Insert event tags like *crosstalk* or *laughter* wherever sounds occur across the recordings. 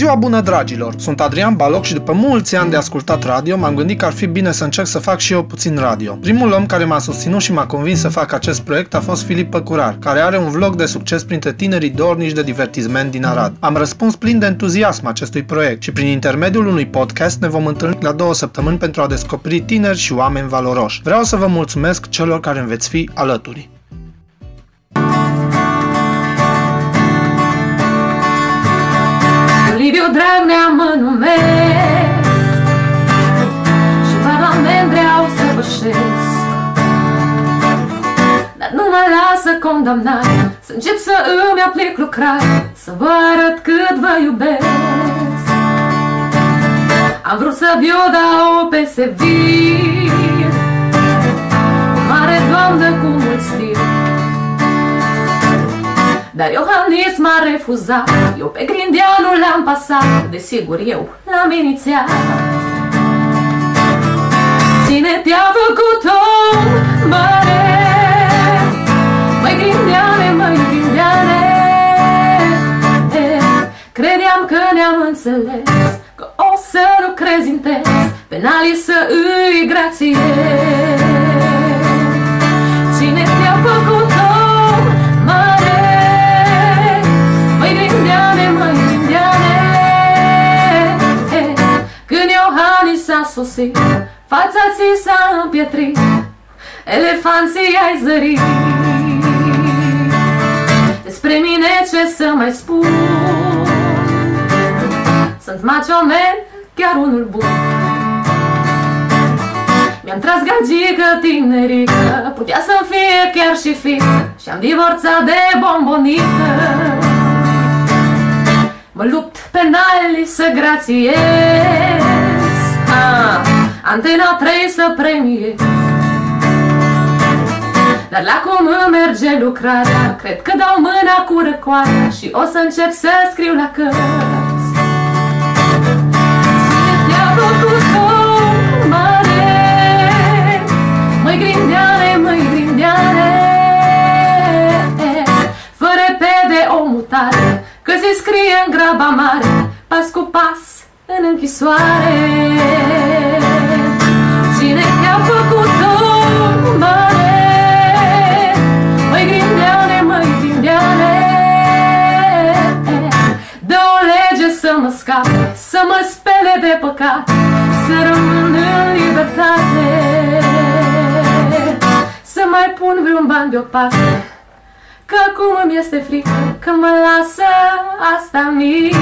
Ziua bună, dragilor! Sunt Adrian Baloc și după mulți ani de ascultat radio, m-am gândit că ar fi bine să încerc să fac și eu puțin radio. Primul om care m-a susținut și m-a convins să fac acest proiect a fost Filip Păcurar, care are un vlog de succes printre tinerii dornici de divertisment din Arad. Am răspuns plin de entuziasm acestui proiect și prin intermediul unui podcast ne vom întâlni la două săptămâni pentru a descoperi tineri și oameni valoroși. Vreau să vă mulțumesc celor care îmi veți fi alături. Liviu Dragnea mă numesc. Și parlament vreau să bășesc Dar nu mă lasă condamnat. Să încep să îmi aplic lucrare Să vă arăt cât vă iubesc. Am vrut să viu dau pe sevir Mare doamnă cu mult stil dar Iohannis m-a refuzat. Eu pe Grindeanu l-am pasat. Desigur eu l-am inițiat. Cine te-a făcut om mare? Măi Grindeane, măi Grindeane Credeam că ne-am înțeles Că o să lucrez intens. Penalii să îi grațiez sosit Fața ți s-a împietrit Elefanții ai zărit. Despre mine ce să mai spun? Sunt macho man, chiar unul bun. Mi-am tras gagică tinerică Putea să-mi fie chiar și fi Și-am divorțat de bombonică. Mă lupt penal să grațiez. ah, Antena 3 să premiez. Dar la cum îmi merge lucrarea Cred că dau mâna cu răcoarea Și o să încep să scriu la cărți. Cine te-a făcut om mare? Măi grindeane, măi grindeane Fă repede o mutare Că se scrie în graba mare Pas cu pas în închisoare mă scape Să mă spele de păcat Să rămân în libertate. Să mai pun vreun ban deoparte Că acum îmi este frică Că mă lasă asta mică.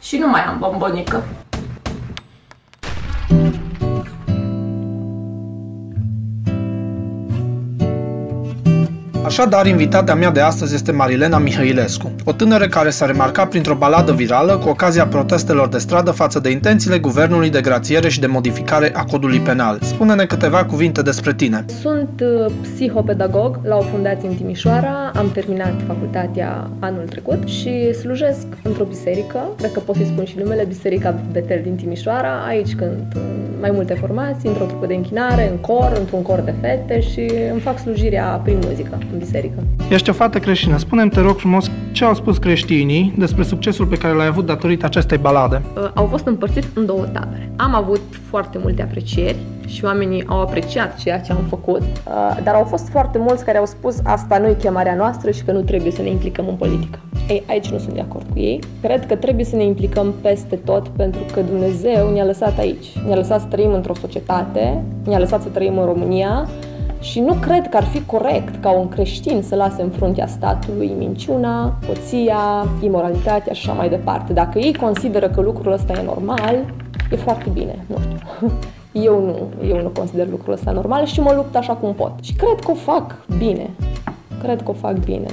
Și nu mai am bombonică Thank you. Așadar, invitata mea de astăzi este Marilena Mihailescu, o tânără care s-a remarcat printr-o baladă virală cu ocazia protestelor de stradă față de intențiile guvernului de grațiere și de modificare a codului penal. Spune-ne câteva cuvinte despre tine. Sunt uh, psihopedagog la o fundație în Timișoara, am terminat facultatea anul trecut și slujesc într-o biserică, dacă pot să-i spun și numele, Biserica Betel din Timișoara. Aici cânt uh, mai multe formații, într-o trupă de închinare, în cor, într-un cor de fete și îmi fac slujirea prin muzică în biserică. Ești o fată creștină. Spune-mi, te rog frumos, ce au spus creștinii despre succesul pe care l-ai avut datorită acestei balade? Uh, Au fost împărțiți în două tabere. Am avut foarte multe aprecieri și oamenii au apreciat ceea ce am făcut, uh, dar au fost foarte mulți care au spus asta nu e chemarea noastră și că nu trebuie să ne implicăm în politică. Ei, aici nu sunt de acord cu ei. Cred că trebuie să ne implicăm peste tot pentru că Dumnezeu ne-a lăsat aici. Ne-a lăsat să trăim într-o societate, ne-a lăsat să trăim în România și nu cred că ar fi corect ca un creștin să lase în fruntea statului minciuna, hoția, imoralitatea și așa mai departe. Dacă ei consideră că lucrul ăsta e normal, e foarte bine, nu știu. *laughs* Eu nu, eu nu consider lucrul ăsta normal și mă lupt așa cum pot. Și cred că o fac bine. Cred că o fac bine.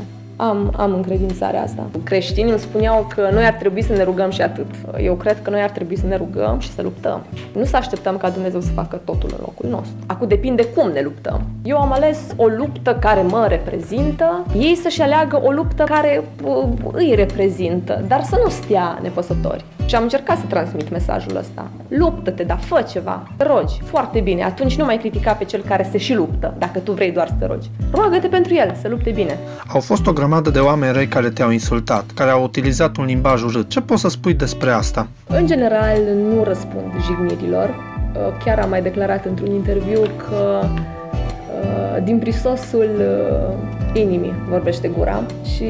Am, am încredințarea asta. Creștinii îmi spuneau că noi ar trebui să ne rugăm și atât. Eu cred că noi ar trebui să ne rugăm și să luptăm. Nu să așteptăm ca Dumnezeu să facă totul în locul nostru. Acum depinde cum ne luptăm. Eu am ales o luptă care mă reprezintă, ei să-și aleagă o luptă care uh, îi reprezintă, dar să nu stea nepăsători. Și am încercat să transmit mesajul ăsta. Luptă-te, dar fă ceva. Te rogi. Foarte bine. Atunci nu mai critica pe cel care se și luptă, dacă tu vrei doar să te rogi. Roagă-te pentru el, să lupte bine. Au fost o grămadă grămadă de oameni răi care te-au insultat, care au utilizat un limbaj urât. Ce poți să spui despre asta? În general, nu răspund jignirilor. Uh, chiar am mai declarat într-un interviu că uh, din prisosul uh, inimii vorbește gura și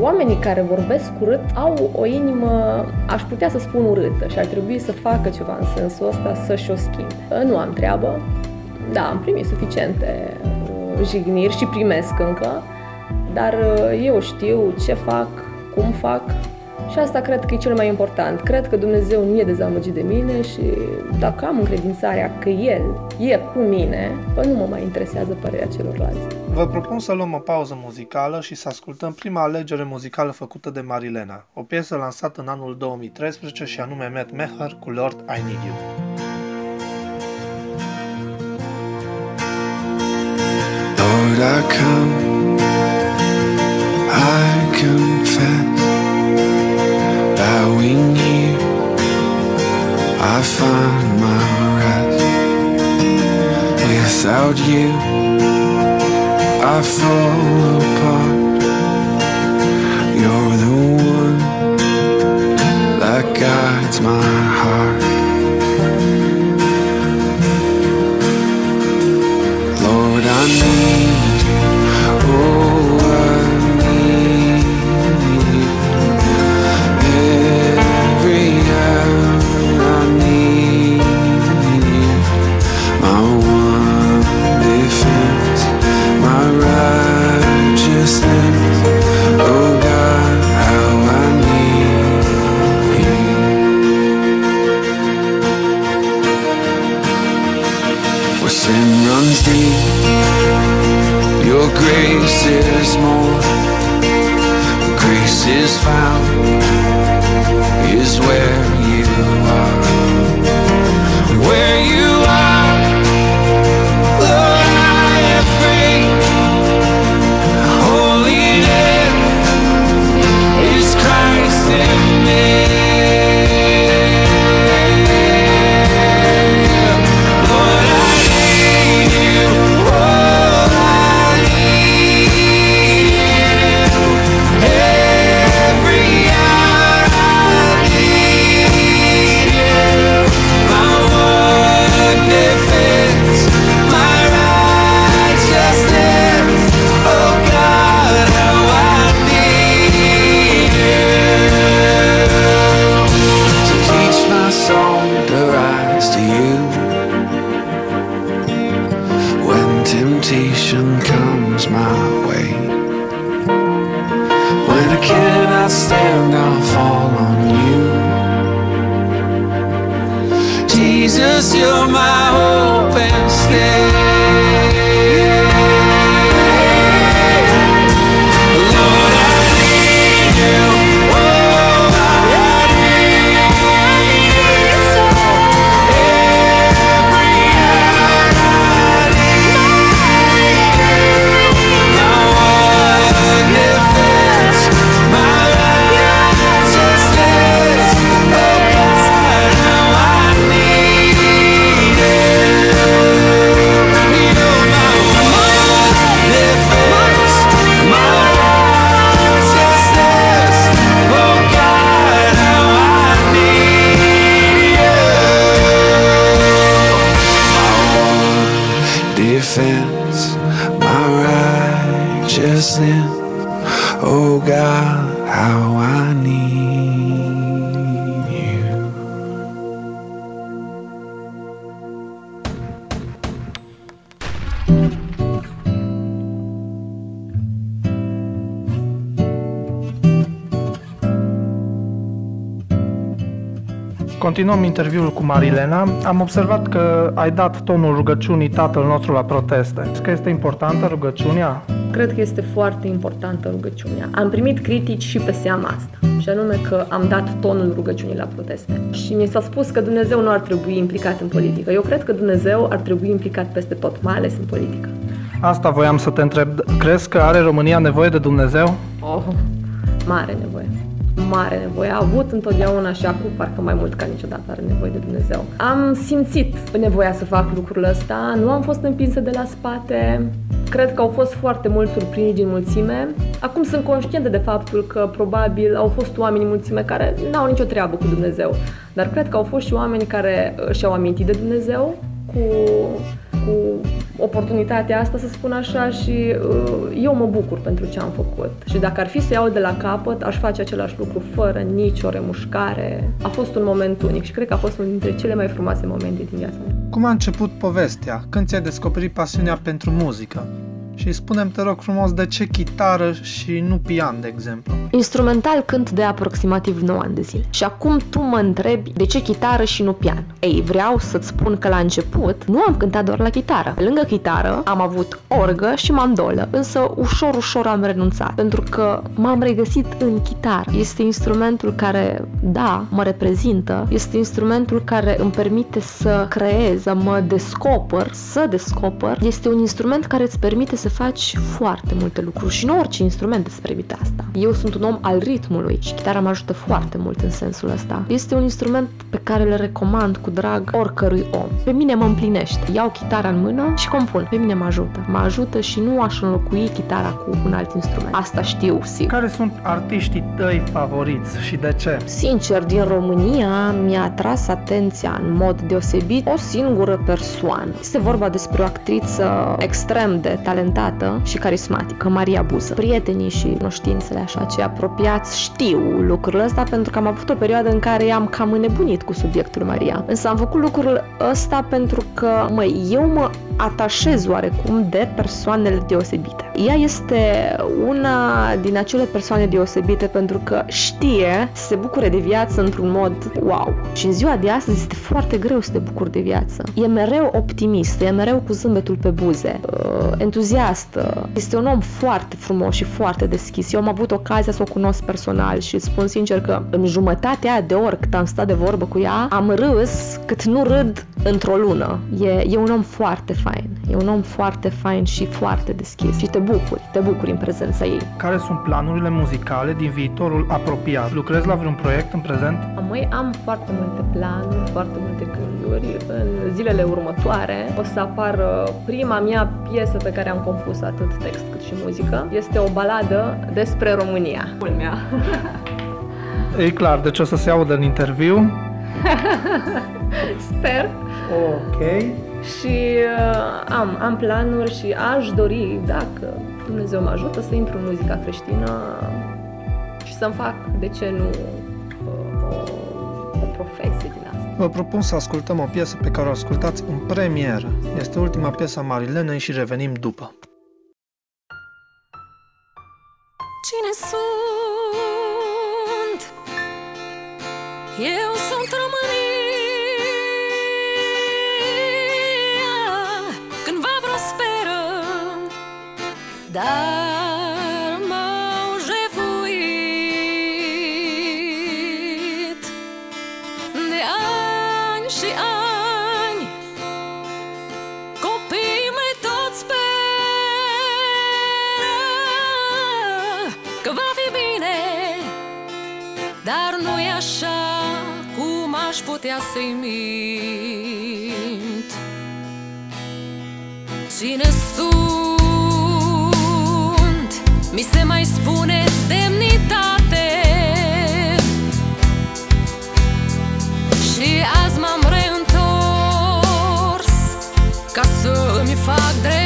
oamenii care vorbesc urât au o inimă, aș putea să spun urâtă și ar trebui să facă ceva în sensul ăsta să-și o schimbe. Nu am treabă, da, am primit suficiente jigniri și primesc încă, dar eu știu ce fac, cum fac și asta cred că e cel mai important. Cred că Dumnezeu nu e dezamăgit de mine și dacă am încredințarea că El e cu mine, bă, nu mă mai interesează părerea celorlalți. Vă propun să luăm o pauză muzicală și să ascultăm prima alegere muzicală făcută de Marilena, o piesă lansată în anul 2013 și anume Matt Meher cu Lord I Need You. Lord, I come, I confess bowing here I find my rest Without you I fall apart. You're the one that guides my heart Defense, my righteousness. Oh God, how I need Continuăm interviul cu Marilena. Am observat că ai dat tonul rugăciunii Tatăl nostru la proteste. Crezi că este importantă rugăciunea? Cred că este foarte importantă rugăciunea. Am primit critici și pe seama asta, și anume că am dat tonul rugăciunii la proteste. Și mi s-a spus că Dumnezeu nu ar trebui implicat în politică. Eu cred că Dumnezeu ar trebui implicat peste tot, mai ales în politică. Asta voiam să te întreb. Crezi că are România nevoie de Dumnezeu? Oh, mare nevoie. Mare nevoie. A avut întotdeauna și acum parcă mai mult ca niciodată are nevoie de Dumnezeu. Am simțit nevoia să fac lucrul ăsta, nu am fost împinsă de la spate. cred că au fost foarte mult surprinși din mulțime. Acum sunt conștientă de faptul că probabil au fost oameni în mulțime care n-au nicio treabă cu Dumnezeu, dar cred că au fost și oameni care uh, și-au amintit de Dumnezeu cu, cu oportunitatea asta, să spun așa, și uh, eu mă bucur pentru ce am făcut. Și dacă ar fi să iau de la capăt, aș face același lucru fără nicio remușcare. A fost un moment unic și cred că a fost unul dintre cele mai frumoase momente din viața mea. Cum a început povestea? Când ți-ai descoperit pasiunea pentru muzică? Și spunem te rog frumos, de ce chitară și nu pian, de exemplu? Instrumental cânt de aproximativ 9 ani de zile. Și acum tu mă întrebi de ce chitară și nu pian. Ei, vreau să-ți spun că la început nu am cântat doar la chitară. Pe lângă chitară am avut orgă și mandolă, însă ușor, ușor am renunțat, pentru că m-am regăsit în chitară. Este instrumentul care, da, mă reprezintă, este instrumentul care îmi permite să creez, să mă descoper, să descoper. Este un instrument care îți permite să faci foarte multe lucruri și nu orice instrument îți permite asta. Eu sunt un om al ritmului și chitara mă ajută foarte mult în sensul ăsta. Este un instrument pe care le recomand cu drag oricărui om. Pe mine mă împlinește. Iau chitara în mână și compun. Pe mine mă ajută. Mă ajută și nu aș înlocui chitara cu un alt instrument. Asta știu, sigur. Care sunt artiștii tăi favoriți și de ce? Sincer, din România mi-a atras atenția în mod deosebit o singură persoană. Este vorba despre o actriță extrem de talentată talentată și carismatică, Maria Buză. Prietenii și cunoștințele așa, cei apropiați știu lucrul ăsta pentru că am avut o perioadă în care i-am cam înnebunit cu subiectul Maria. Însă am făcut lucrul ăsta pentru că, măi, eu mă atașez oarecum de persoanele deosebite. Ea este una din acele persoane deosebite pentru că știe să se bucure de viață într-un mod wow. Și în ziua de astăzi este foarte greu să te bucuri de viață. E mereu optimist, e mereu cu zâmbetul pe buze, uh, entuziastă. Este un om foarte frumos și foarte deschis. Eu am avut ocazia să o cunosc personal și spun sincer că în jumătatea de ori cât am stat de vorbă cu ea, am râs cât nu râd într-o lună. E, e un om foarte fain. E un om foarte fain și foarte deschis și te bucuri, te bucuri în prezența ei. Care sunt planurile muzicale din viitorul apropiat? Lucrezi la vreun proiect în prezent? Măi, am foarte multe planuri, foarte multe gânduri. În zilele următoare o să apară prima mea piesă pe care am compus atât text cât și muzică. Este o baladă despre România. Culmea. *laughs* E clar, deci o să se audă în interviu. *laughs* Sper. Ok. Și uh, am, am planuri și aș dori, dacă Dumnezeu mă ajută, să intru în muzica creștină și să-mi fac, de ce nu, uh, o, o profesie din asta. Vă propun să ascultăm o piesă pe care o ascultați în premieră. Este ultima piesă a Marilenei și revenim după. Cine sunt? Eu sunt România Dar m-au jefuit De ani și ani Copiii mei tot speră Că va fi bine Dar nu e așa cum aș putea să-i mint Cine sunt? Mi se mai spune demnitate. Și azi m-am reîntors Ca să-mi fac dreptate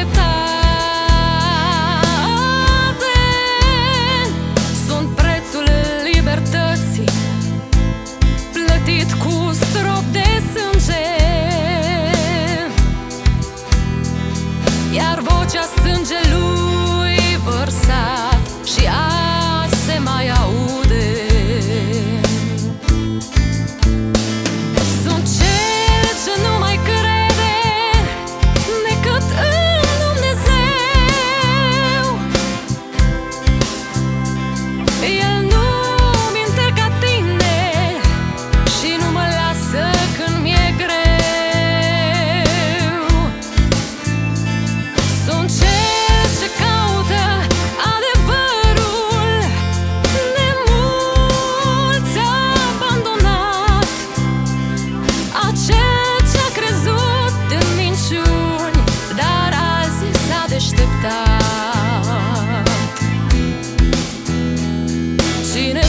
seen it.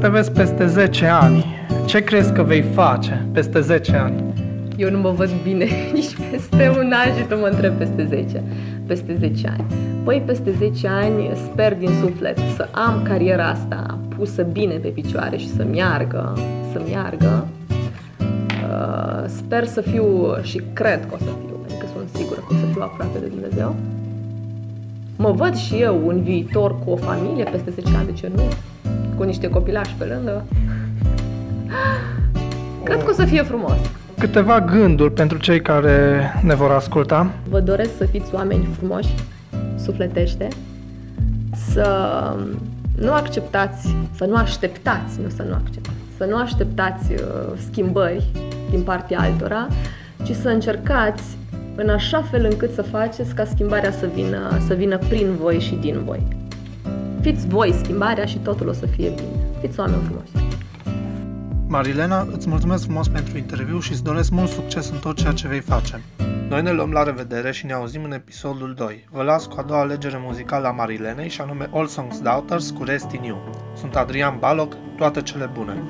Te vezi peste 10 ani? Ce crezi că vei face peste 10 ani? Eu nu mă văd bine *laughs* nici peste un an și tu mă întreb peste 10. Peste 10 ani. Păi peste 10 ani sper din suflet să am cariera asta pusă bine pe picioare și să meargă, să meargă. Uh, sper să fiu și cred că o să fiu, adică sunt sigură că o să fiu aproape de Dumnezeu. Mă văd și eu un viitor cu o familie peste 10 ani, de ce nu? Cu niște copilași pe lângă. Cred că o să fie frumos. Câteva gânduri pentru cei care ne vor asculta. Vă doresc să fiți oameni frumoși, sufletește, să nu acceptați, să nu așteptați, nu să nu acceptați, să nu așteptați uh, schimbări din partea altora, ci să încercați în așa fel încât să faceți ca schimbarea să vină, să vină prin voi și din voi. Fiți voi schimbarea și totul o să fie bine. Fiți oameni frumoși. Marilena, îți mulțumesc frumos pentru interviu și îți doresc mult succes în tot ceea ce vei face. Noi ne luăm la revedere și ne auzim în episodul 2. Vă las cu a doua alegere muzicală a Marilenei și anume All Songs Daughters cu Rest in You. Sunt Adrian Baloc, toate cele bune!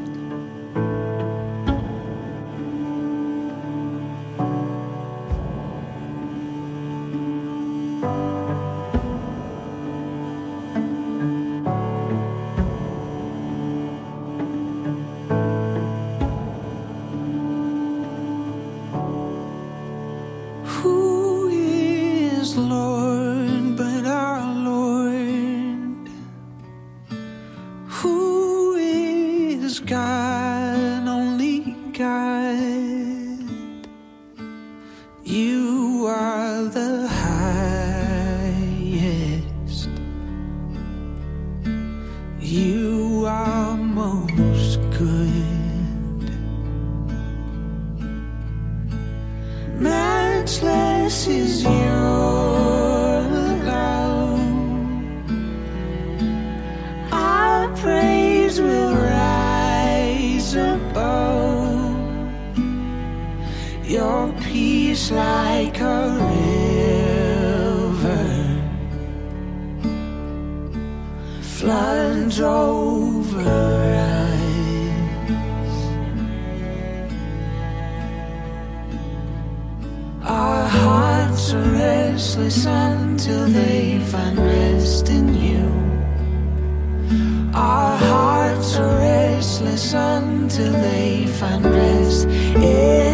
Floods over us. Our hearts are restless until they find rest in you. Our hearts are restless until they find rest in